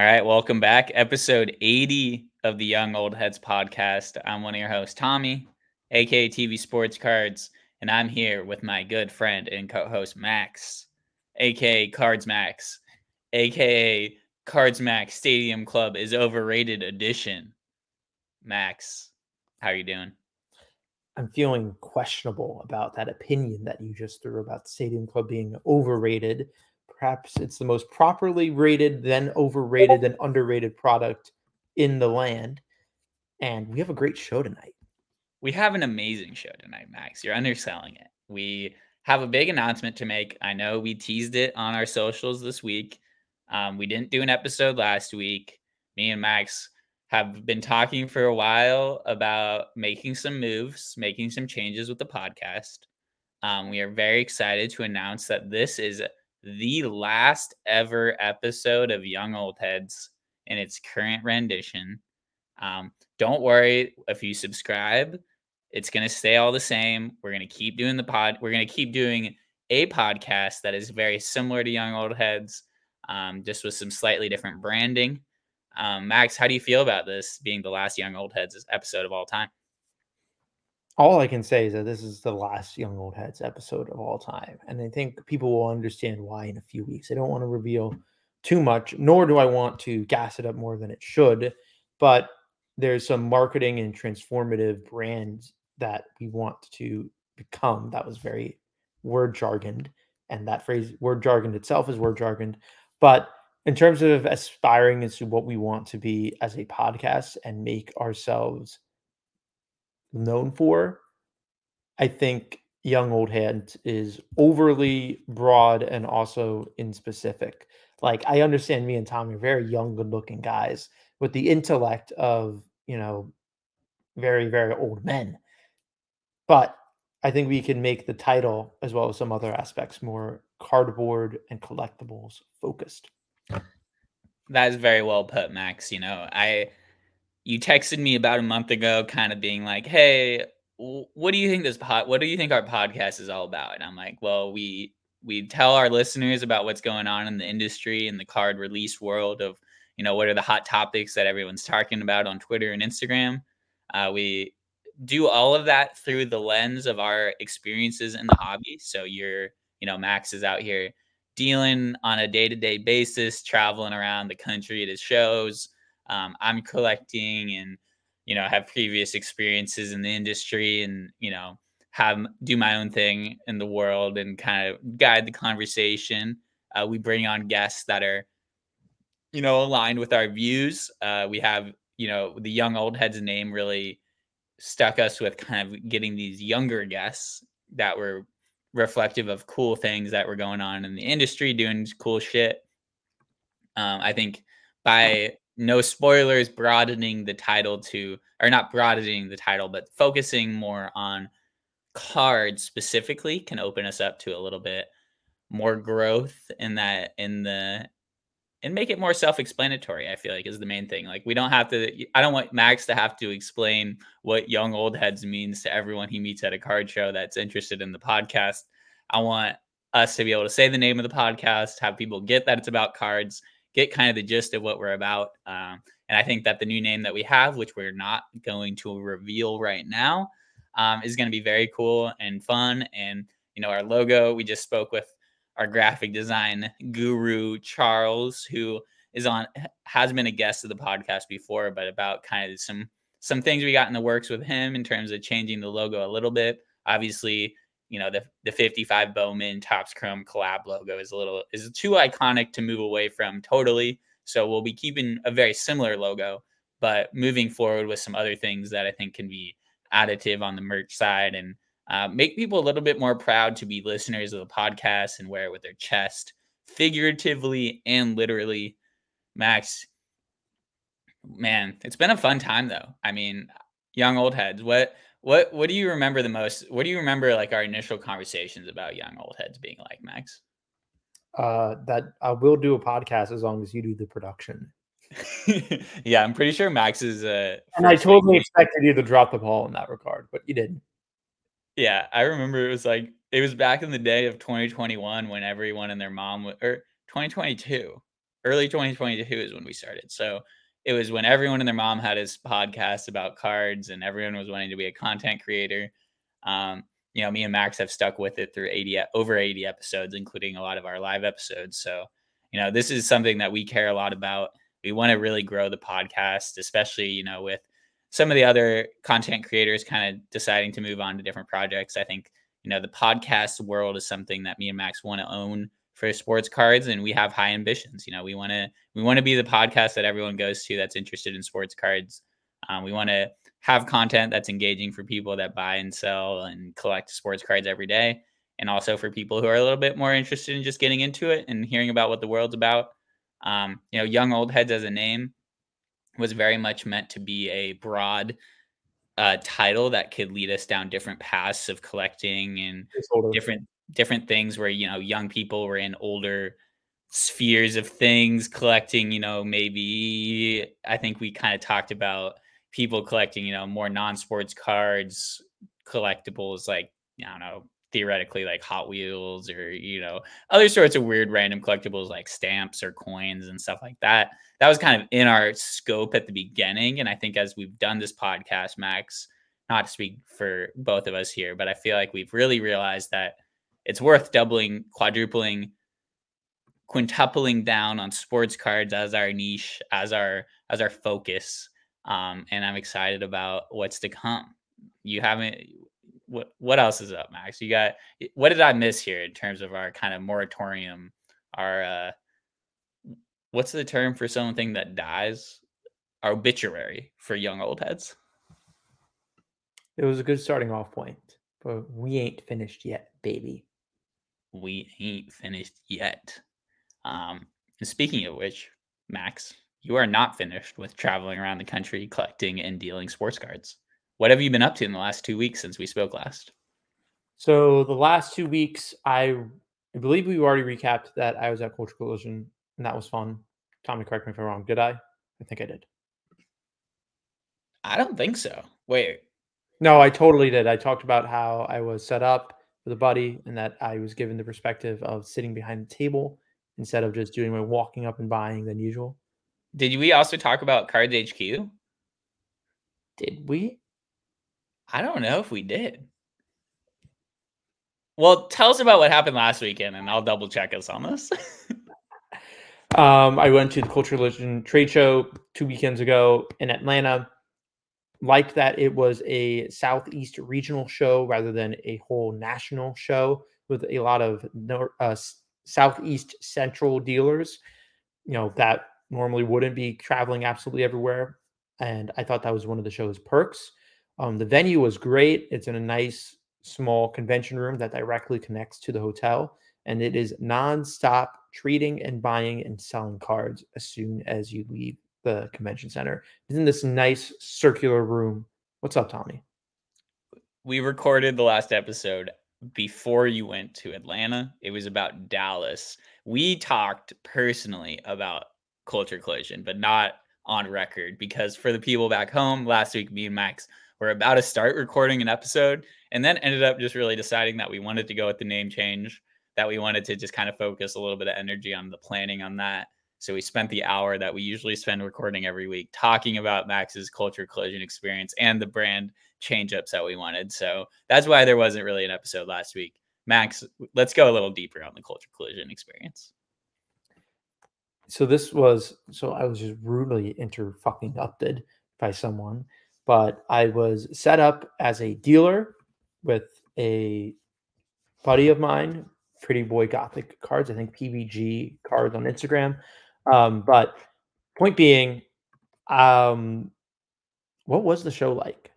All right, welcome back. Episode 80 of the Young Old Heads podcast. I'm one of your hosts, Tommy, aka TV Sports Cards, and I'm here with my good friend and co host, Max, aka Cards Max, aka Cards Max Stadium Club is overrated edition. Max, how are you doing? I'm feeling questionable about that opinion that you just threw about Stadium Club being overrated perhaps it's the most properly rated, then overrated, then underrated product in the land. And we have a great show tonight. We have an amazing show tonight, Max. You're underselling it. We have a big announcement to make. I know we teased it on our socials this week. Um, we didn't do an episode last week. Me and Max have been talking for a while about making some moves, making some changes with the podcast. Um, we are very excited to announce that this is the last ever episode of Young Old Heads in its current rendition. Um, don't worry if you subscribe, it's going to stay all the same. We're going to keep doing the pod. We're going to keep doing a podcast that is very similar to Young Old Heads, um, just with some slightly different branding. Um, Max, how do you feel about this being the last Young Old Heads episode of all time? All I can say is that this is the last Young Old Heads episode of all time. And I think people will understand why in a few weeks. I don't want to reveal too much, nor do I want to gas it up more than it should. But there's some marketing and transformative brands that we want to become. That was very word jargoned. And that phrase, word jargoned itself, is word jargoned. But in terms of aspiring into what we want to be as a podcast and make ourselves known for. I think Young Old Heads is overly broad and also in specific. Like I understand me and Tommy are very young, good looking guys with the intellect of, you know, very, very old men. But I think we can make the title as well as some other aspects more cardboard and collectibles focused. That is very well put, Max. You know, I you texted me about a month ago, kind of being like, "Hey, what do you think this pod? What do you think our podcast is all about?" And I'm like, "Well, we we tell our listeners about what's going on in the industry and the card release world of you know what are the hot topics that everyone's talking about on Twitter and Instagram. Uh, we do all of that through the lens of our experiences in the hobby. So you're, you know, Max is out here dealing on a day to day basis, traveling around the country at his shows." Um, I'm collecting and you know have previous experiences in the industry and you know have do my own thing in the world and kind of guide the conversation. Uh, we bring on guests that are you know aligned with our views. Uh, we have you know the young old heads name really stuck us with kind of getting these younger guests that were reflective of cool things that were going on in the industry, doing cool shit. Um, I think by no spoilers broadening the title to or not broadening the title but focusing more on cards specifically can open us up to a little bit more growth in that in the and make it more self-explanatory i feel like is the main thing. Like we don't have to i don't want max to have to explain what young old heads means to everyone he meets at a card show that's interested in the podcast. I want us to be able to say the name of the podcast have people get that it's about cards get kind of the gist of what we're about. Um, and I think that the new name that we have, which we're not going to reveal right now, um, is going to be very cool and fun. And, you know, our logo, we just spoke with our graphic design guru, Charles, who is on, has been a guest of the podcast before, but about kind of some, some things we got in the works with him in terms of changing the logo a little bit. Obviously, you know the the 55 Bowman Topps Chrome collab logo is a little is too iconic to move away from totally. So we'll be keeping a very similar logo, but moving forward with some other things that I think can be additive on the merch side and uh, make people a little bit more proud to be listeners of the podcast and wear it with their chest, figuratively and literally. Max, man, it's been a fun time though. I mean, young old heads. What what what do you remember the most? What do you remember like our initial conversations about young old heads being like, Max? Uh, that I will do a podcast as long as you do the production. yeah, I'm pretty sure Max is. Uh, and I totally expected you to drop the ball in that regard, but you didn't. Yeah, I remember it was like it was back in the day of 2021 when everyone and their mom or 2022 early 2022 is when we started. So it was when everyone and their mom had his podcast about cards and everyone was wanting to be a content creator. Um, you know, me and Max have stuck with it through 80 over 80 episodes, including a lot of our live episodes. So, you know, this is something that we care a lot about. We want to really grow the podcast, especially, you know, with some of the other content creators kind of deciding to move on to different projects. I think, you know, the podcast world is something that me and Max want to own for sports cards and we have high ambitions you know we want to we want to be the podcast that everyone goes to that's interested in sports cards. Um, we want to have content that's engaging for people that buy and sell and collect sports cards every day and also for people who are a little bit more interested in just getting into it and hearing about what the world's about. Um, you know young old heads as a name was very much meant to be a broad uh, title that could lead us down different paths of collecting and different different things where you know young people were in older spheres of things collecting you know maybe i think we kind of talked about people collecting you know more non-sports cards collectibles like i don't know theoretically like hot wheels or you know other sorts of weird random collectibles like stamps or coins and stuff like that. That was kind of in our scope at the beginning and i think as we've done this podcast max not to speak for both of us here but i feel like we've really realized that it's worth doubling, quadrupling, quintupling down on sports cards as our niche, as our as our focus. Um, and I'm excited about what's to come. You haven't what what else is up, Max? You got what did I miss here in terms of our kind of moratorium, our uh what's the term for something that dies? Our obituary for young old heads. It was a good starting off point, but we ain't finished yet, baby we ain't finished yet. Um, and speaking of which, Max, you are not finished with traveling around the country collecting and dealing sports cards. What have you been up to in the last two weeks since we spoke last? So the last two weeks, I, I believe we already recapped that I was at Culture Collision, and that was fun. Tommy, correct me if I'm wrong. Did I? I think I did. I don't think so. Wait. No, I totally did. I talked about how I was set up a buddy and that I was given the perspective of sitting behind the table instead of just doing my walking up and buying than usual. Did we also talk about Cards HQ? Did we? I don't know if we did. Well, tell us about what happened last weekend and I'll double check us on this. um, I went to the Culture Collision trade show two weekends ago in Atlanta liked that it was a southeast regional show rather than a whole national show with a lot of uh, southeast central dealers you know that normally wouldn't be traveling absolutely everywhere. And i thought that was one of the show's perks. Um, the venue was great. It's in a nice small convention room that directly connects to the hotel. And it is non-stop trading and buying and selling cards as soon as you leave the convention center. It's in this nice circular room. What's up, Tommy? We recorded the last episode before you went to Atlanta. It was about Dallas. We talked personally about Culture Collision, but not on record because for the people back home, last week, me and Max were about to start recording an episode and then ended up just really deciding that we wanted to go with the name change, that we wanted to just kind of focus a little bit of energy on the planning on that. So we spent the hour that we usually spend recording every week talking about Max's culture collision experience and the brand change ups that we wanted. So that's why there wasn't really an episode last week. Max, let's go a little deeper on the culture collision experience. So this was so I was just rudely inter fucking upted by someone, but I was set up as a dealer with a buddy of mine, Pretty Boy Gothic cards, I think PBG cards on Instagram. Um, but point being, um, what was the show like?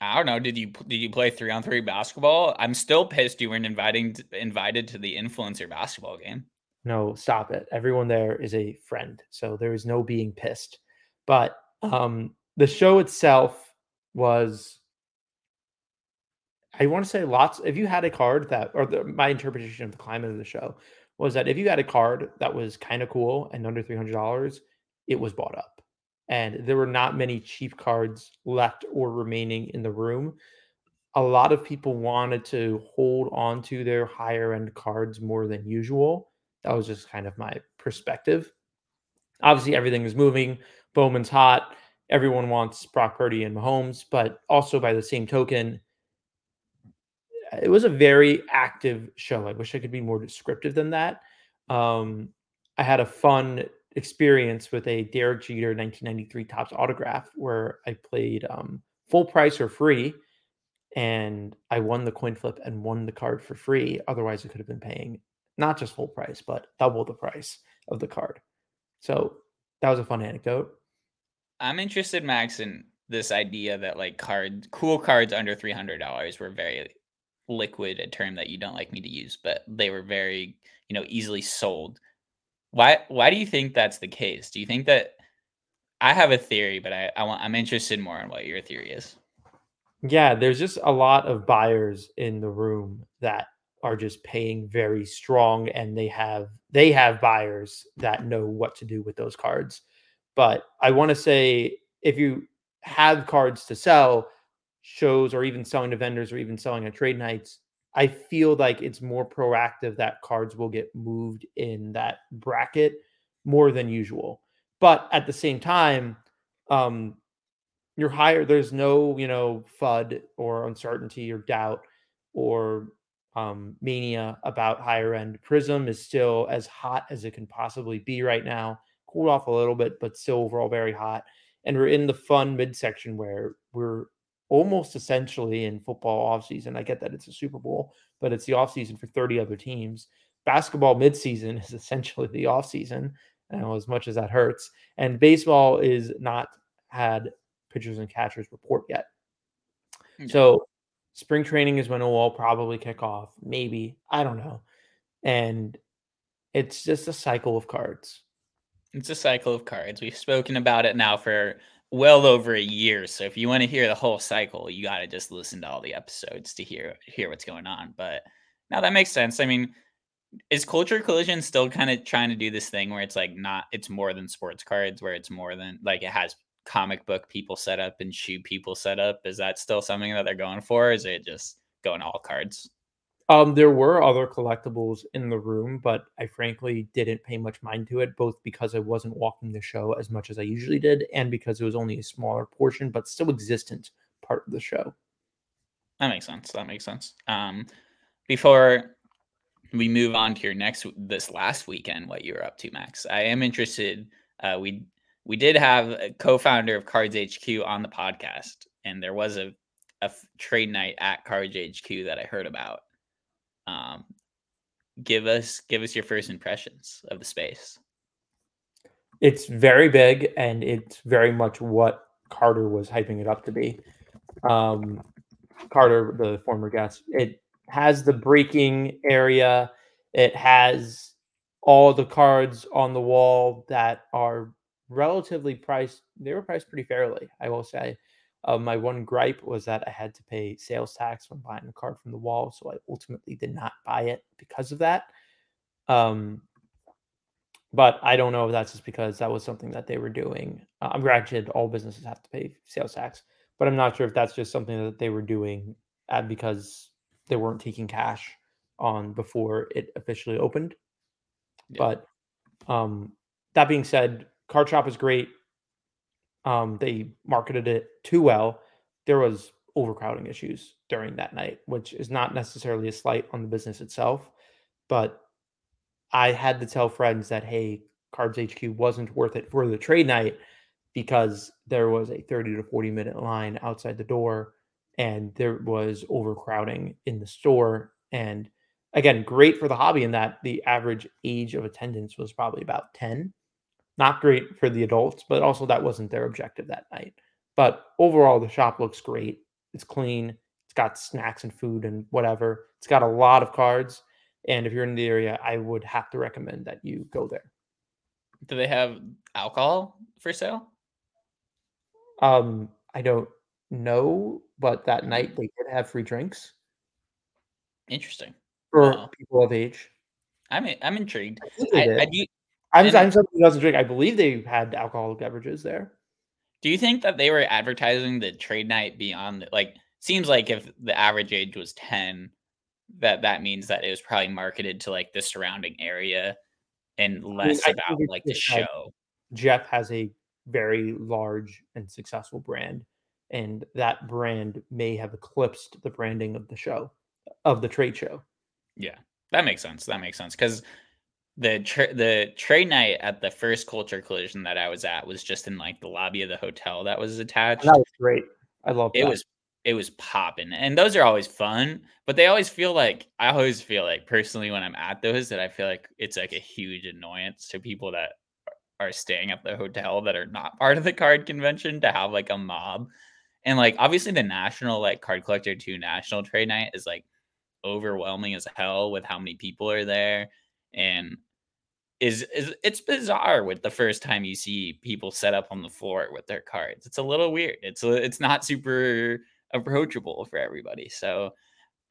I don't know. Did you did you play three on three basketball? I'm still pissed you weren't inviting invited to the influencer basketball game. No, stop it. Everyone there is a friend, so there is no being pissed. But um, the show itself was, I want to say, lots. If you had a card that, or the, my interpretation of the climate of the show was that if you had a card that was kind of cool and under $300, it was bought up. And there were not many cheap cards left or remaining in the room. A lot of people wanted to hold on to their higher end cards more than usual That was just kind of my perspective. Obviously, everything is moving. Bowman's hot. Everyone wants Brock Purdy and Mahomes, but also by the same token, it was a very active show. I wish I could be more descriptive than that. Um, I had a fun experience with a Derek Jeter 1993 Topps autograph where I played um, full price or free, and I won the coin flip and won the card for free. Otherwise, I could have been paying not just full price, but double the price of the card. So that was a fun anecdote. I'm interested, Max, in this idea that like cards, cool cards under three hundred dollars were very liquid, a term that you don't like me to use, but they were very, you know, easily sold. Why why do you think that's the case? Do you think that I have a theory, but I, I want I'm interested more in what your theory is. Yeah, there's just a lot of buyers in the room that are just paying very strong and they have they have buyers that know what to do with those cards. But I want to say if you have cards to sell, shows or even selling to vendors or even selling at trade nights, I feel like it's more proactive that cards will get moved in that bracket more than usual. But at the same time, um, you're higher. There's no, you know, FUD or uncertainty or doubt or um, mania about higher end. Prism is still as hot as it can possibly be right now. Cooled off a little bit, but still overall very hot. And we're in the fun midsection where we're almost essentially in football offseason. I get that it's a Super Bowl, but it's the offseason for 30 other teams. Basketball midseason is essentially the offseason, you know, as much as that hurts. And baseball is not had pitchers and catchers report yet. So spring training is when it will probably kick off. Maybe. I don't know. And it's just a cycle of cards. It's a cycle of cards. We've spoken about it now for well over a year. So if you want to hear the whole cycle, you got to just listen to all the episodes to hear hear what's going on. But now that makes sense. I mean, is Culture Collision still kind of trying to do this thing where it's like not it's more than sports cards, where it's more than like it has comic book people set up and shoe people set up? Is that still something that they're going for? is it just going all cards? Um, there were other collectibles in the room, but I frankly didn't pay much mind to it, both because I wasn't walking the show as much as I usually did, and because it was only a smaller portion, but still existent part of the show. That makes sense. That makes sense. Um, before we move on to your next this last weekend, what you were up to, Max, I am interested. Uh, we we did have a co-founder of Cards HQ on the podcast, and there was a a trade night at Cards HQ that I heard about. Um, give us give us your first impressions of the space. It's very big, and it's very much what Carter was hyping it up to be. Um, Carter, the former guest, it has the breaking area. It has all the cards on the wall that are relatively priced. They were priced pretty fairly, I will say. Uh, my one gripe was that I had to pay sales tax when buying a card from the wall, so I ultimately did not buy it because of that. Um, but I don't know if that's just because that was something that they were doing. Uh, I'm granted all businesses have to pay sales tax, but I'm not sure if that's just something that they were doing uh, because they weren't taking cash on before it officially opened. Yeah. But um, that being said, Card Shop is great um, they marketed it too well. There was overcrowding issues during that night, which is not necessarily a slight on the business itself, but I had to tell friends that hey, Cards HQ wasn't worth it for the trade night because there was a 30 to 40 minute line outside the door and there was overcrowding in the store and again great for the hobby in that the average age of attendance was probably about 10 not great for the adults, but also that wasn't their objective that night. But overall, the shop looks great. It's clean. It's got snacks and food and whatever. It's got a lot of cards. And if you're in the area, I would have to recommend that you go there. Do they have alcohol for sale? Um, I don't know, but that night they did have free drinks. Interesting. For wow. people of age. I'm I'm intrigued. I, I, do I'm, I'm somebody who doesn't drink. I believe they had alcoholic beverages there. Do you think that they were advertising the trade night beyond like seems like if the average age was 10 that that means that it was probably marketed to like the surrounding area and less I mean, about like the show. Jeff has a very large and successful brand, and that brand may have eclipsed the branding of the show, of the trade show. Yeah, that makes sense. That makes sense because the tra- the trade night at the first culture collision that I was at was just in like the lobby of the hotel that was oh, attached. And that was great. I love it. Was it was popping, and those are always fun, but they always feel like I always feel like personally when I'm at those that I feel like it's like a huge annoyance to people that are staying at the hotel that are not part of the card convention to have like a mob. And like obviously the national like card collector 2 national trade night is like overwhelming as hell with how many people are there and is is it's bizarre with the first time you see people set up on the floor with their cards. It's a little weird. It's a, it's not super approachable for everybody. So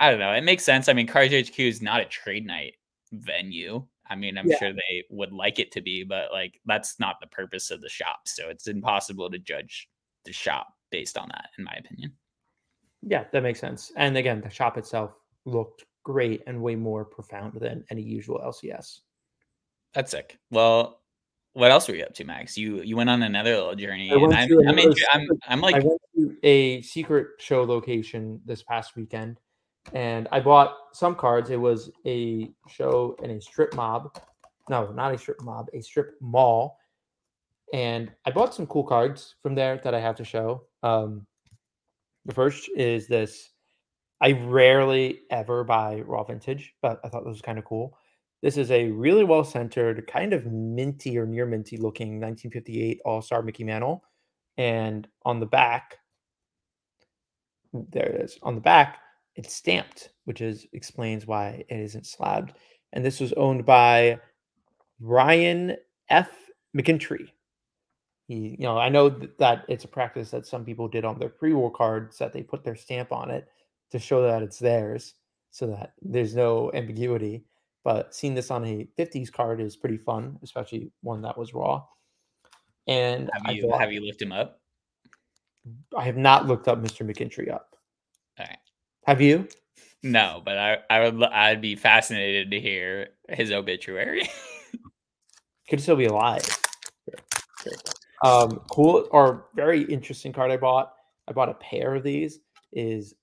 I don't know. It makes sense. I mean, Cards HQ is not a trade night venue. I mean, I'm yeah. sure they would like it to be, but like that's not the purpose of the shop. So it's impossible to judge the shop based on that, in my opinion. Yeah, that makes sense. And again, the shop itself looked great and way more profound than any usual LCS. That's sick. Well, what else were you up to, Max? You you went on another little journey, and I'm I'm, into, I'm, I'm like I went to a secret show location this past weekend and I bought some cards. It was a show in a strip mob. No, not a strip mob, a strip mall. And I bought some cool cards from there that I have to show. Um, the first is this. I rarely ever buy raw vintage, but I thought this was kind of cool. This is a really well centered, kind of minty or near minty looking 1958 All Star Mickey Mantle. And on the back, there it is. On the back, it's stamped, which is explains why it isn't slabbed. And this was owned by Ryan F. McKintrey. He, you know, I know that it's a practice that some people did on their pre-war cards that they put their stamp on it to show that it's theirs, so that there's no ambiguity. But seeing this on a 50s card is pretty fun, especially one that was raw. And have you have you looked him up? I have not looked up Mr. McKintrey up. All right. Have you? No, but I, I would I'd be fascinated to hear his obituary. Could still be alive. Sure. Sure. Um, cool or very interesting card I bought. I bought a pair of these. Is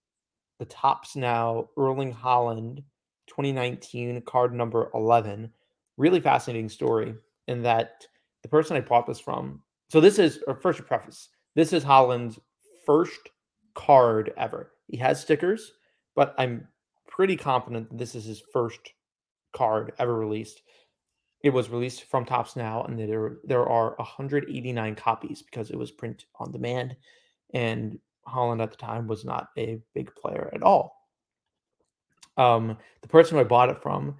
the Topps now Erling Haaland, 2019 card number 11. Really fascinating story in that the person I bought this from. So this is or first preface. This is Haaland's first card ever. He has stickers, but I'm pretty confident that this is his first card ever released. It was released from Topps now, and there there are 189 copies because it was print on demand, and Haaland at the time was not a big player at all. Um, the person who I bought it from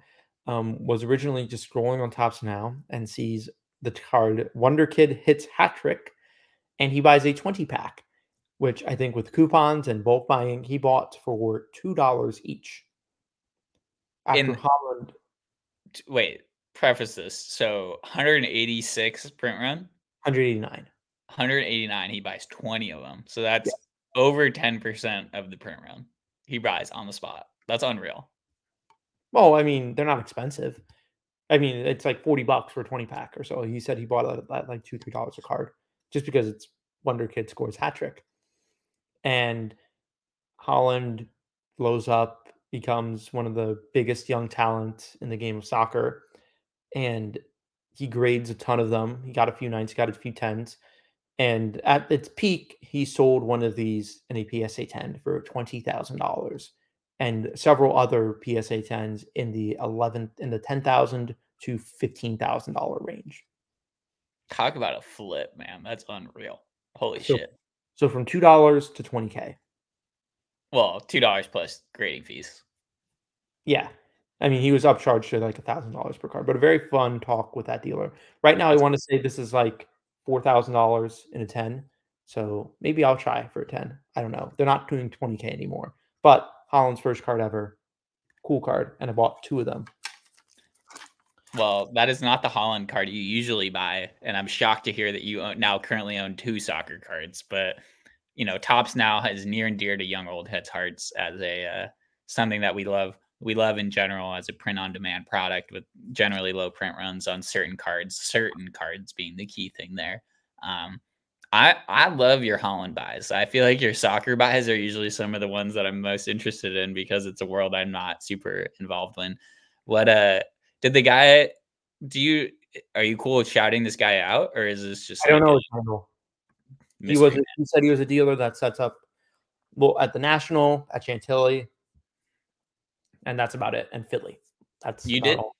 um, was originally just scrolling on Topps now and sees the card Wonder Kid hits hat trick, and he buys a 20 pack which I think with coupons and bulk buying, he bought for two dollars each. After In, Haaland, wait, preface this. So 186 print run. 189. 189. He buys 20 of them. So that's yeah. Over 10% of the print run he buys on the spot. That's unreal. Well, I mean, they're not expensive. I mean, it's like 40 bucks for a 20 pack or so. He said he bought it at like two, three dollars a card just because it's Wonder Kid scores hat trick and Haaland blows up, becomes one of the biggest young talents in the game of soccer, and he grades a ton of them. He got a few nines, got a few tens, and at its peak, he sold one of these in a PSA 10 for twenty thousand dollars, and several other PSA 10s in the eleven in the ten thousand to fifteen thousand dollar range. Talk about a flip, man! That's unreal. Holy so, shit! So from two dollars to twenty k. Well, two dollars plus grading fees. Yeah, I mean he was upcharged to like a thousand dollars per card, but a very fun talk with that dealer. Right now, I want to say this is like four thousand dollars in a ten. So maybe I'll try for a ten. I don't know. They're not doing twenty k anymore. But Haaland's first card ever, cool card, and I bought two of them. Well, that is not the Haaland card you usually buy, and I'm shocked to hear that you own, now currently own two soccer cards. But you know, Topps now has near and dear to young old heads' hearts as a uh, something that we love. We love in general as a print on demand product with generally low print runs on certain cards, certain cards being the key thing there. Um, I I love your Haaland buys. I feel like your soccer buys are usually some of the ones that I'm most interested in because it's a world I'm not super involved in. What uh did the guy do you are you cool with shouting this guy out or is this just I don't like know handle. He was he said he was a dealer that sets up well at the National, at Chantilly, and that's about it. And Philly. That's you did all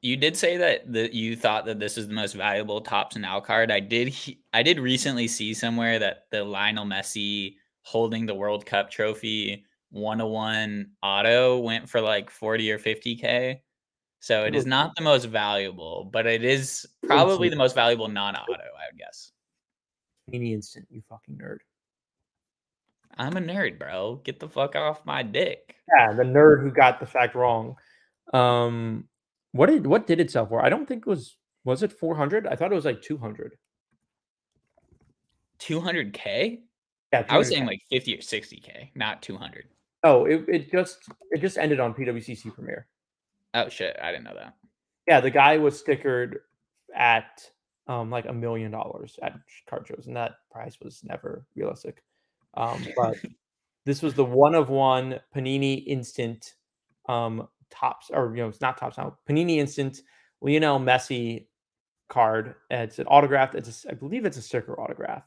you did say that that you thought that this is the most valuable Topps and now card. I did I did recently see somewhere that the Lionel Messi holding the World Cup trophy 101 auto went for like 40 or 50k. So it is not the most valuable, but it is probably the most valuable non-auto, I would guess. Any instant, you fucking nerd. I'm a nerd, bro. Get the fuck off my dick. Yeah, the nerd who got the fact wrong. Um what did what did it sell for? I don't think it was was it 400? I thought it was like 200. 200k? Yeah, I was saying like 50 or 60k, not 200. Oh, it, it just it just ended on PWCC premiere. Oh shit, I didn't know that. Yeah, the guy was stickered at um like a million dollars at card shows, and that price was never realistic. Um, but this was the one of one Panini Instant um Topps or you know it's not Topps now Panini Instant Lionel Messi card. It's an autograph. It's a, I believe it's a sticker autograph.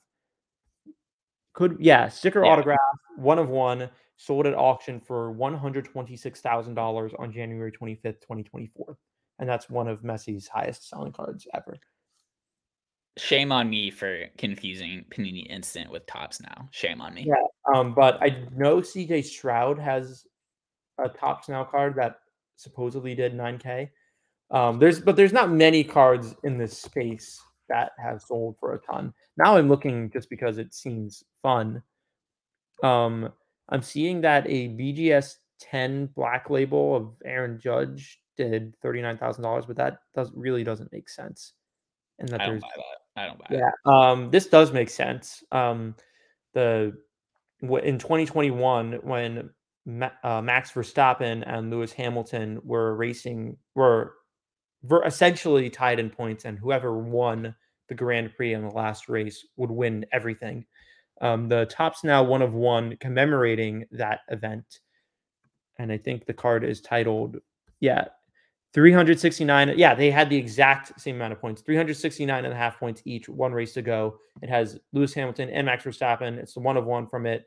Could yeah, sticker yeah. autograph, one of one, sold at auction for one hundred twenty six thousand dollars on January twenty fifth, twenty twenty four, and that's one of Messi's highest selling cards ever. Shame on me for confusing Panini Instant with Topps now. Shame on me. Yeah, um, but I know CJ Stroud has a Topps now card that supposedly did 9K. Um, there's but there's not many cards in this space that have sold for a ton. Now I'm looking just because it seems fun. Um, I'm seeing that a BGS 10 black label of Aaron Judge did $39,000, but that does really doesn't make sense. And that I there's that. I don't buy yeah, it. um, this does make sense. Um, the in 2021 when uh, Max Verstappen and Lewis Hamilton were racing were, were essentially tied in points, and whoever won the Grand Prix in the last race would win everything. Um, the Topps now one of one commemorating that event, and I think the card is titled, yeah, 369. Yeah, they had the exact same amount of points 369 and a half points each, one race to go. It has Lewis Hamilton and Max Verstappen. It's the one of one from it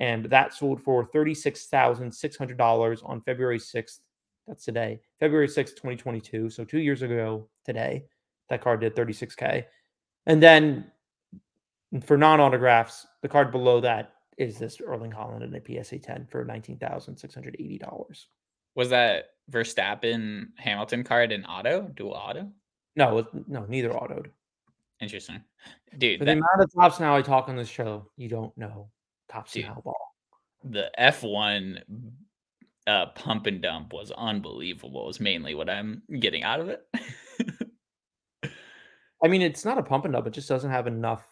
and that sold for $36,600 on February 6th. That's today, February 6th, 2022. So two years ago today, that card did 36K. And then for non autographs, the card below that is this Erling Haaland and a PSA 10 for $19,680. Was that Verstappen Hamilton card in auto, dual auto? No, no, neither autoed. Interesting. Dude, for that... the amount of Topps now I talk on this show, you don't know Topps now ball. The F1 uh, pump and dump was unbelievable, is mainly what I'm getting out of it. I mean, it's not a pump and dump, it just doesn't have enough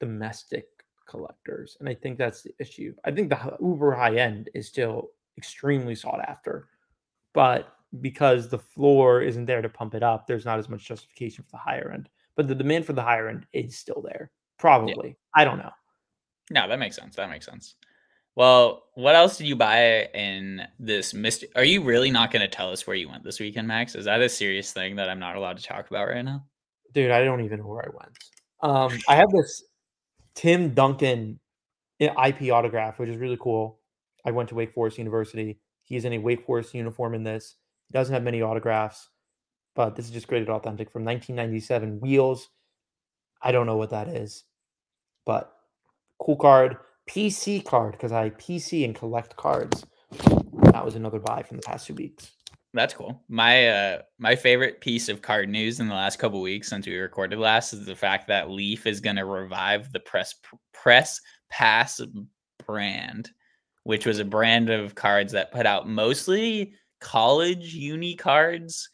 domestic collectors. And I think that's the issue. I think the uber high end is still extremely sought after. But because the floor isn't there to pump it up, there's not as much justification for the higher end. But the demand for the higher end is still there. Probably. Yeah. I don't know. No, that makes sense. That makes sense. Well, what else did you buy in this mystery? Are you really not going to tell us where you went this weekend, Max? Is that a serious thing that I'm not allowed to talk about right now? Dude, I don't even know where I went. Um, I have this Tim Duncan IP autograph, which is really cool. I went to Wake Forest University. He's in a Wake Forest uniform in this. He doesn't have many autographs, but this is just graded authentic from 1997 wheels. I don't know what that is, but Cool card. PC card because I PC and collect cards. That was another buy from the past two weeks. That's cool. My uh my favorite piece of card news in the last couple weeks since we recorded last is the fact that Leaf is going to revive the press press pass brand, which was a brand of cards that put out mostly college uni cards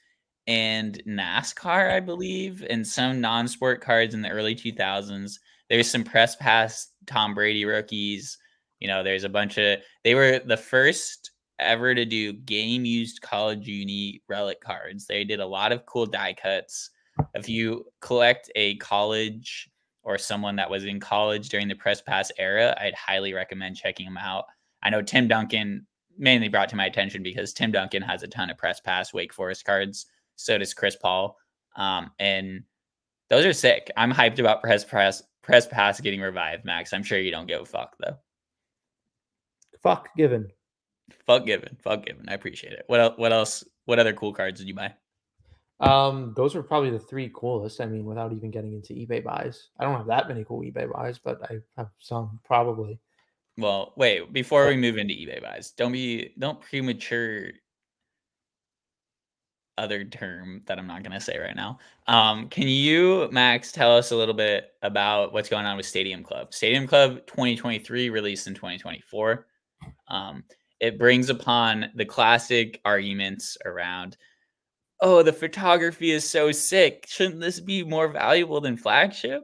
and NASCAR, I believe, and some non-sport cards in the early 2000s there's some press pass Tom Brady rookies. You know, there's a bunch of they were the first ever to do game used college uni relic cards. They did a lot of cool die cuts. If you collect a college or someone that was in college during the press pass era, I'd highly recommend checking them out. I know Tim Duncan mainly brought to my attention because Tim Duncan has a ton of press pass Wake Forest cards. So does Chris Paul. Um, and those are sick. I'm hyped about press pass press pass getting revived, Max. I'm sure you don't give a fuck though. Fuck given. Fuck given. Fuck given. I appreciate it. What else? What else? What other cool cards did you buy? Um, those are probably the three coolest. I mean, without even getting into eBay buys, I don't have that many cool eBay buys, but I have some probably. Well, wait, before we move into eBay buys, don't be don't premature other term that I'm not going to say right now. Um, can you, Max, tell us a little bit about what's going on with Stadium Club? Stadium Club 2023 released in 2024. Um, it brings upon the classic arguments around, oh, the photography is so sick. Shouldn't this be more valuable than flagship?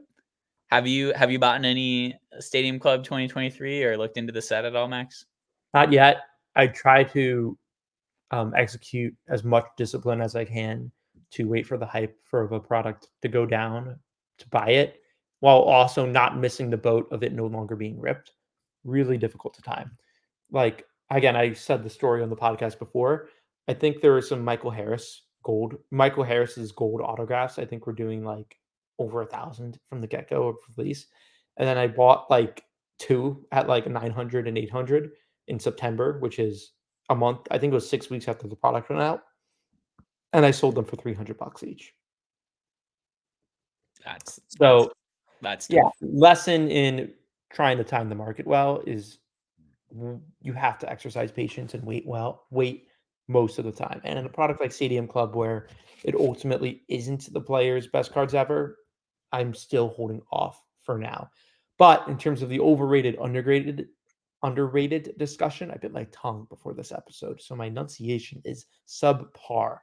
Have you have you bought any Stadium Club 2023 or looked into the set at all, Max? Not yet. I try to um, execute as much discipline as I can to wait for the hype for a product to go down to buy it, while also not missing the boat of it no longer being ripped. Really difficult to time. Like again, I said the story on the podcast before. I think there are some Michael Harris gold, Michael Harris's gold autographs. I think we're doing like over a thousand from the get go of release. And then I bought like two at like 900 and 800 in September, which is a month. I think it was six weeks after the product went out. And I sold them for 300 bucks each. That's so that's, that's yeah. Lesson in trying to time the market well is you have to exercise patience and wait well, wait most of the time. And in a product like Stadium Club, where it ultimately isn't the player's best cards ever, I'm still holding off for now. But in terms of the overrated, underrated, underrated discussion, I bit my tongue before this episode, so my enunciation is subpar.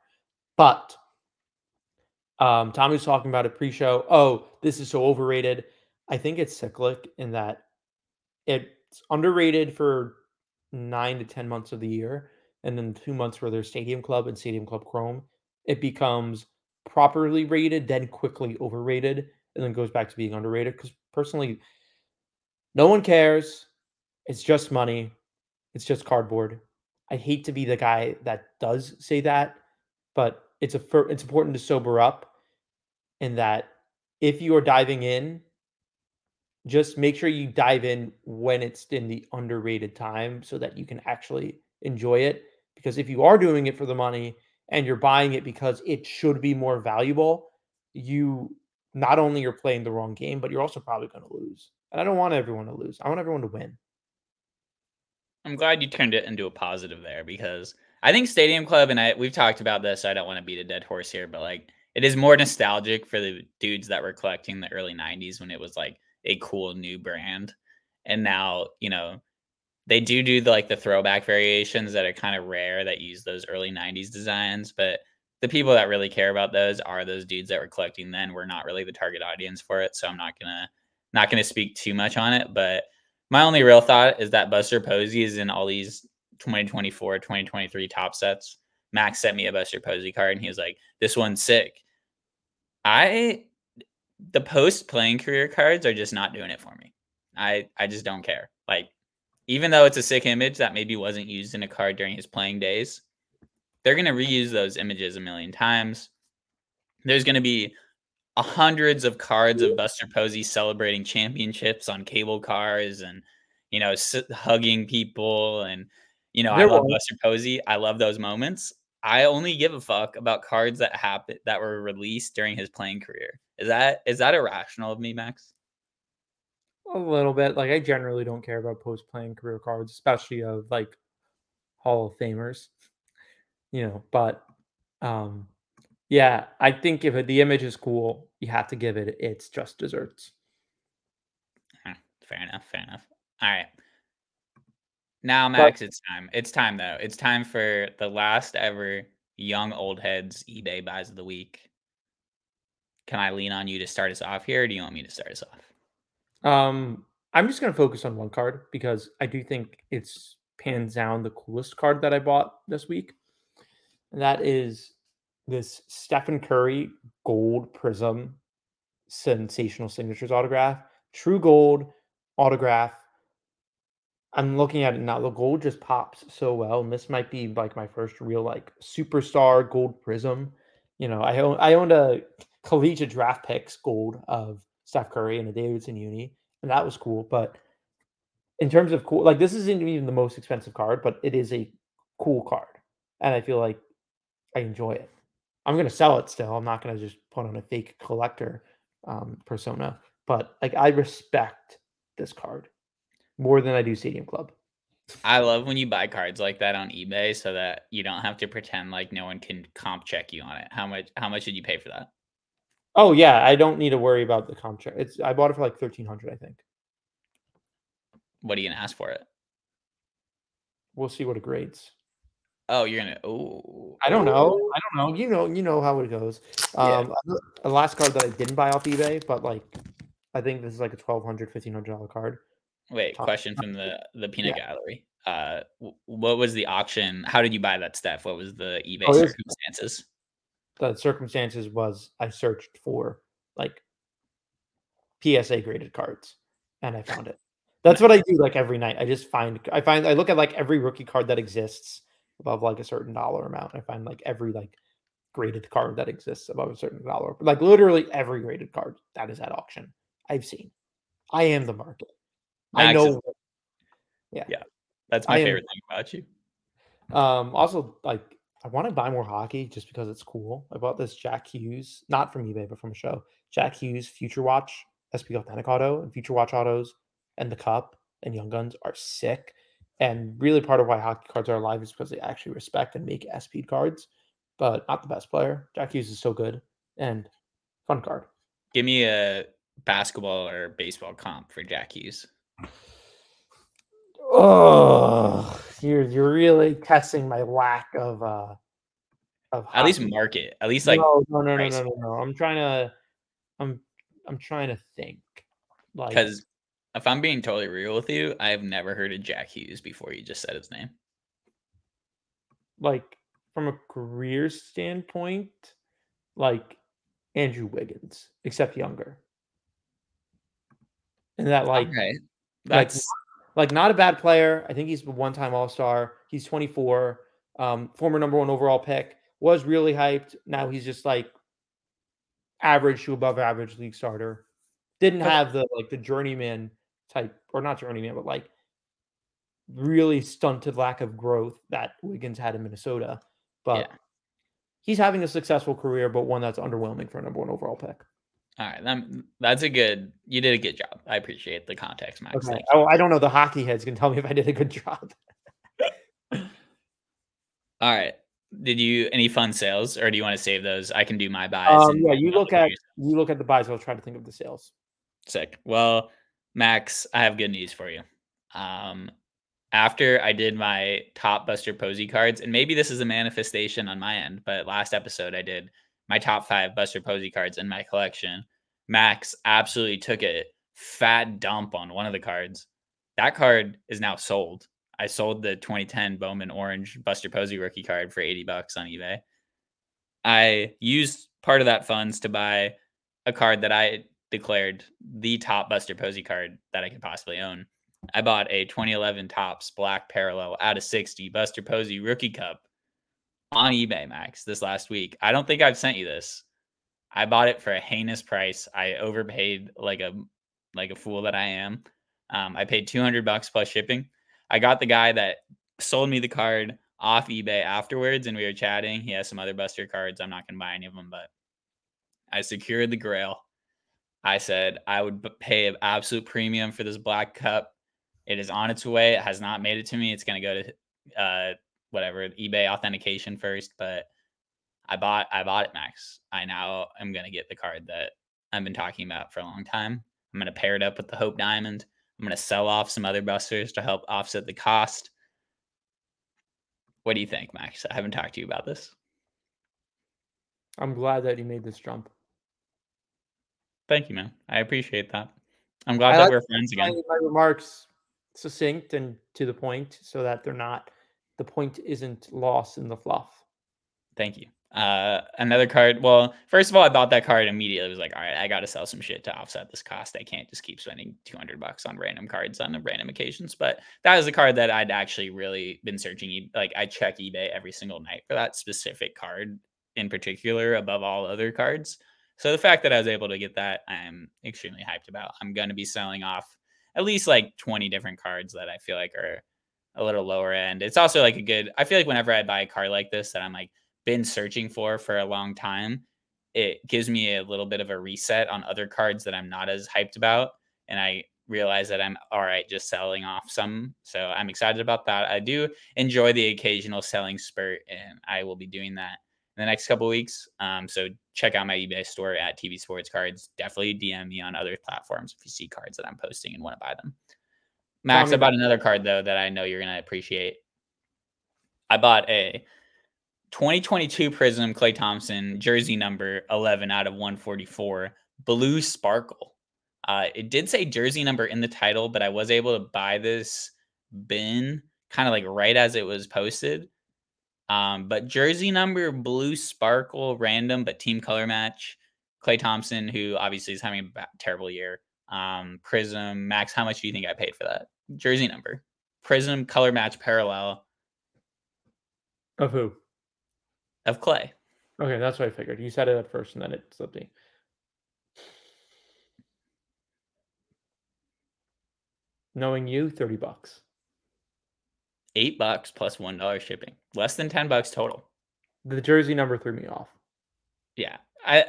But um, Tommy was talking about a pre-show. Oh, this is so overrated. I think it's cyclic in that it's underrated for nine to ten months of the year, and then two months where there's Stadium Club and Stadium Club Chrome, it becomes properly rated, then quickly overrated, and then goes back to being underrated. Because personally, no one cares. It's just money. It's just cardboard. I hate to be the guy that does say that, but it's a it's important to sober up in that if you are diving in, just make sure you dive in when it's in the underrated time so that you can actually enjoy it. Because if you are doing it for the money and you're buying it because it should be more valuable, you not only you're playing the wrong game, but you're also probably going to lose. And I don't want everyone to lose. I want everyone to win. I'm glad you turned it into a positive there because I think Stadium Club and I we've talked about this. So I don't want to beat a dead horse here, but like it is more nostalgic for the dudes that were collecting the early 90s when it was like a cool new brand. And now, you know, they do do the, like the throwback variations that are kind of rare that use those early 90s designs, but the people that really care about those are those dudes that were collecting then. We're not really the target audience for it, so I'm not going to not going to speak too much on it, but my only real thought is that Buster Posey is in all these 2024, 2023 top sets. Max sent me a Buster Posey card and he was like, this one's sick. I, the post playing career cards are just not doing it for me. I, I just don't care. Like, even though it's a sick image that maybe wasn't used in a card during his playing days, they're going to reuse those images a million times. There's going to be hundreds of cards of Buster Posey celebrating championships on cable cars and you know hugging people and you know there I love was. Buster Posey. I love those moments. I only give a fuck about cards that happen that were released during his playing career. Is that is that irrational of me, Max? A little bit. Like I generally don't care about post playing career cards, especially of like Hall of Famers. You know, but um yeah, I think if the image is cool, you have to give it its just desserts. Fair enough. Fair enough. All right. Now, Max, but, it's time. It's time though. It's time for the last ever young old heads eBay buys of the week. Can I lean on you to start us off here, or do you want me to start us off? Um, I'm just going to focus on one card because I do think it's hands down the coolest card that I bought this week. And that is this Stephen Curry gold prism sensational signatures autograph. True gold autograph. I'm looking at it now. The gold just pops so well. And this might be like my first real like superstar gold prism. You know, I own I owned a collegiate draft picks gold of Steph Curry and a Davidson uni, and that was cool. But in terms of cool, like this isn't even the most expensive card, but it is a cool card, and I feel like I enjoy it. I'm gonna sell it still. I'm not gonna just put on a fake collector um, persona, but like I respect this card more than I do Stadium Club. I love when you buy cards like that on eBay so that you don't have to pretend like no one can comp check you on it. How much how much did you pay for that? Oh yeah, I don't need to worry about the comp check. It's I bought it for like thirteen hundred, I think. What are you gonna ask for it? We'll see what it grades. Oh, you're gonna. Oh, I don't know. I don't know. You know, you know how it goes. Um, yeah. the last card that I didn't buy off eBay, but like, I think this is like a 1200 1500 dollar card. Wait, Top. question from the the peanut yeah. gallery. Uh, what was the auction? How did you buy that stuff? What was the eBay oh, circumstances? The circumstances was I searched for like PSA graded cards, and I found it. That's what I do like every night. I just find I find I look at like every rookie card that exists above like a certain dollar amount. I find like every like graded card that exists above a certain dollar, like literally every graded card that is at auction I've seen. I am the market. Max I know. Is, yeah, yeah, that's my I favorite am, thing about you. Um, also like I want to buy more hockey just because it's cool. I bought this Jack Hughes, not from eBay, but from a show. Jack Hughes Future Watch SP Authentic Auto and Future Watch autos and the Cup and Young Guns are sick. And really, part of why hockey cards are alive is because they actually respect and make SP cards, but not the best player. Jack Hughes is so good and fun card. Give me a basketball or baseball comp for Jack Hughes. Oh, you're you're really testing my lack of uh of at least market. At least like no no no no no no no. I'm trying to I'm I'm trying to think like because if I'm being totally real with you, I have never heard of Jack Hughes before you just said his name. Like from a career standpoint, like Andrew Wiggins, except younger. And that like okay. that's like, like not a bad player. I think he's a one-time all-star. He's 24, um, former number one overall pick, was really hyped. Now he's just like average to above average league starter. Didn't have the like the journeyman type, or not journeyman, but like really stunted lack of growth that Wiggins had in Minnesota. But yeah. he's having a successful career, but one that's underwhelming for a number one overall pick. All right, that, that's a good. You did a good job. I appreciate the context, Max. Okay. Oh, I don't know. The hockey heads can tell me if I did a good job. All right. Did you any fun sales, or do you want to save those? I can do my buys. Um, yeah, you look at you look at the buys. I'll try to think of the sales. Sick. Well, Max, I have good news for you. Um, after I did my top Buster Posey cards, and maybe this is a manifestation on my end, but last episode I did my top five Buster Posey cards in my collection. Max absolutely took a fat dump on one of the cards. That card is now sold. I sold the 2010 Bowman Orange Buster Posey rookie card for 80 bucks on eBay. I used part of that funds to buy a card that I declared the top Buster Posey card that I could possibly own. I bought a 2011 Topps Black Parallel out of 60 Buster Posey Rookie Cup on eBay, Max, this last week. I don't think I've sent you this. I bought it for a heinous price. I overpaid like a like a fool that I am. Um, I paid 200 bucks plus shipping. I got the guy that sold me the card off eBay afterwards, and we were chatting. He has some other Buster cards. I'm not gonna buy any of them, but I secured the Grail. I said I would pay an absolute premium for this black cup. It is on its way. It has not made it to me. It's going to go to uh, whatever eBay authentication first, but I bought I bought it, Max. I now am going to get the card that I've been talking about for a long time. I'm going to pair it up with the Hope Diamond. I'm going to sell off some other busters to help offset the cost. What do you think, Max? I haven't talked to you about this. I'm glad that you made this jump. Thank you, man. I appreciate that. I'm glad I that like we're friends again. My remarks succinct and to the point so that they're not the point isn't lost in the fluff. Thank you. Uh, another card. Well, first of all, I bought that card immediately. I was like, all right, I got to sell some shit to offset this cost. I can't just keep spending 200 bucks on random cards on random occasions. But that was a card that I'd actually really been searching. Like, I check eBay every single night for that specific card in particular above all other cards. So the fact that I was able to get that, I'm extremely hyped about. I'm going to be selling off at least like 20 different cards that I feel like are a little lower end. It's also like a good, I feel like whenever I buy a card like this that I'm like, been searching for for a long time, it gives me a little bit of a reset on other cards that I'm not as hyped about. And I realize that I'm all right just selling off some. So I'm excited about that. I do enjoy the occasional selling spurt, and I will be doing that in the next couple weeks. Um, so check out my eBay store at TV Sports Cards. Definitely DM me on other platforms if you see cards that I'm posting and want to buy them. Max, I bought another card though that I know you're gonna appreciate. I bought a 2022 Prism Klay Thompson jersey number 11 out of 144 blue sparkle. Uh, it did say jersey number in the title, but I was able to buy this bin kind of like right as it was posted. Um, but jersey number blue sparkle random, but team color match. Klay Thompson, who obviously is having a terrible year. Um, Prism Max, how much do you think I paid for that jersey number? Prism color match parallel. Of who? of Klay. Okay, that's what I figured. You said it at first and then it slipped me. Knowing you, 30 bucks. Eight bucks plus one dollar shipping. Less than 10 bucks total. The jersey number threw me off. Yeah. I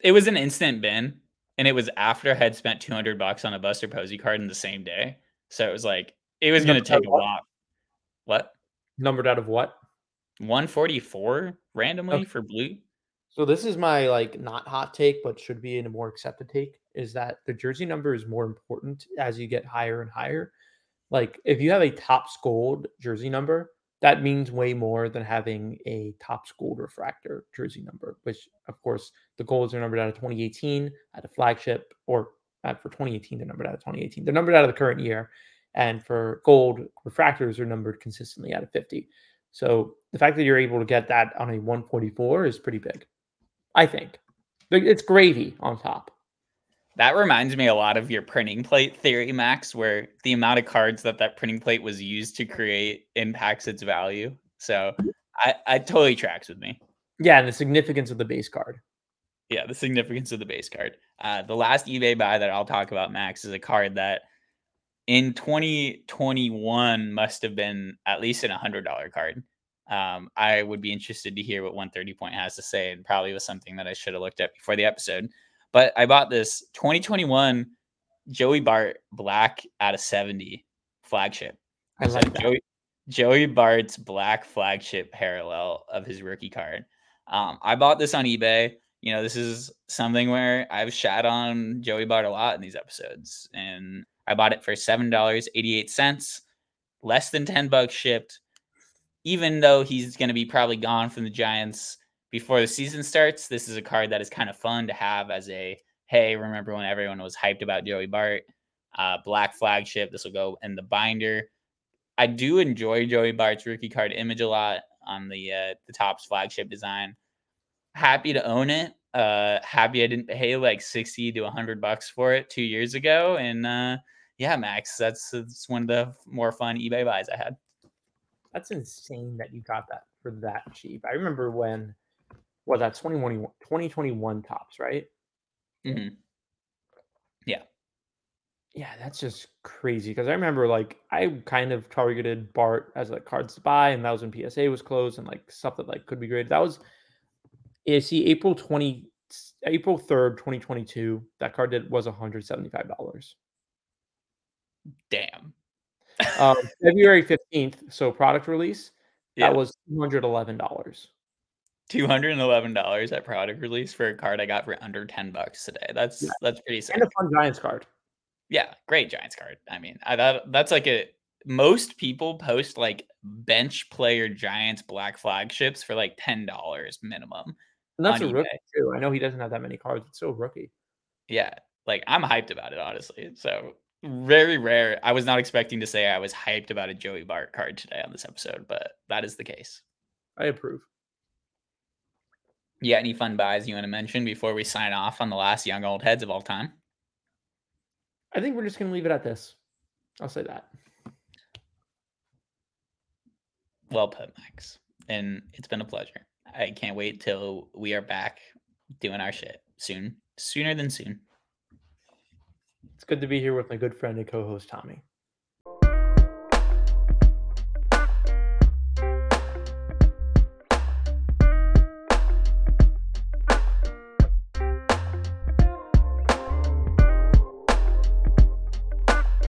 it was an instant bin and it was after I had spent 200 bucks on a Buster Posey card in the same day. So it was like it was going to take a lot. What? Numbered out of what? 144 randomly okay. for blue. So this is my like not hot take, but should be in a more accepted take is that the jersey number is more important as you get higher and higher. Like if you have a Topps gold jersey number, that means way more than having a top gold refractor jersey number, which of course the golds are numbered out of 2018 at a flagship or at for 2018, they're numbered out of 2018. They're numbered out of the current year. And for gold refractors are numbered consistently out of 50. So the fact that you're able to get that on a 144 is pretty big. I think it's gravy on top. That reminds me a lot of your printing plate theory, Max, where the amount of cards that that printing plate was used to create impacts its value. So I, I totally tracks with me. Yeah, and the significance of the base card. Yeah, the significance of the base card. Uh, the last eBay buy that I'll talk about, Max, is a card that in 2021 must have been at least an $100 card. Um, I would be interested to hear what 130 point has to say, and probably was something that I should have looked at before the episode. But I bought this 2021 Joey Bart Black out of 70 flagship. I like so that. Joey, Joey Bart's black flagship parallel of his rookie card. Um, I bought this on eBay. You know, this is something where I've shat on Joey Bart a lot in these episodes, and I bought it for seven dollars eighty eight cents, less than ten bucks shipped even though he's going to be probably gone from the Giants before the season starts, this is a card that is kind of fun to have as a hey, remember when everyone was hyped about Joey Bart? Uh, black flagship. This will go in the binder. I do enjoy Joey Bart's rookie card image a lot on the uh, the Topps flagship design. Happy to own it. Uh, happy I didn't pay like sixty to hundred bucks for it two years ago. And uh, yeah, Max, that's that's one of the more fun eBay buys I had. That's insane that you got that for that cheap. I remember when, well, that's 2021, 2021 Topps, right? Mm-hmm. Yeah. Yeah, that's just crazy because I remember like I kind of targeted Bart as like cards to buy, and that was when PSA was closed and like stuff that like could be great. That was, yeah, see, April 20, April 3rd, 2022, that card did was $175. Damn um, February 15th, so product release, yeah. that was $211. $211 at product release for a card I got for under 10 bucks today. That's yeah. that's pretty sick. And a fun Giants card. Yeah, great Giants card. I mean, I thought that's like a most people post like bench player Giants black flagships for like $10 minimum. And that's a eBay. rookie too. I know he doesn't have that many cards. It's still rookie. Yeah. Like I'm hyped about it, honestly. So very rare. I was not expecting to say I was hyped about a Joey Bart card today on this episode, but that is the case. I approve. Yeah, any fun buys you want to mention before we sign off on the last young old heads of all time? I think we're just going to leave it at this. I'll say that. Well put, Max. And it's been a pleasure. I can't wait till we are back doing our shit soon, sooner than soon. It's good to be here with my good friend and co host, Tommy.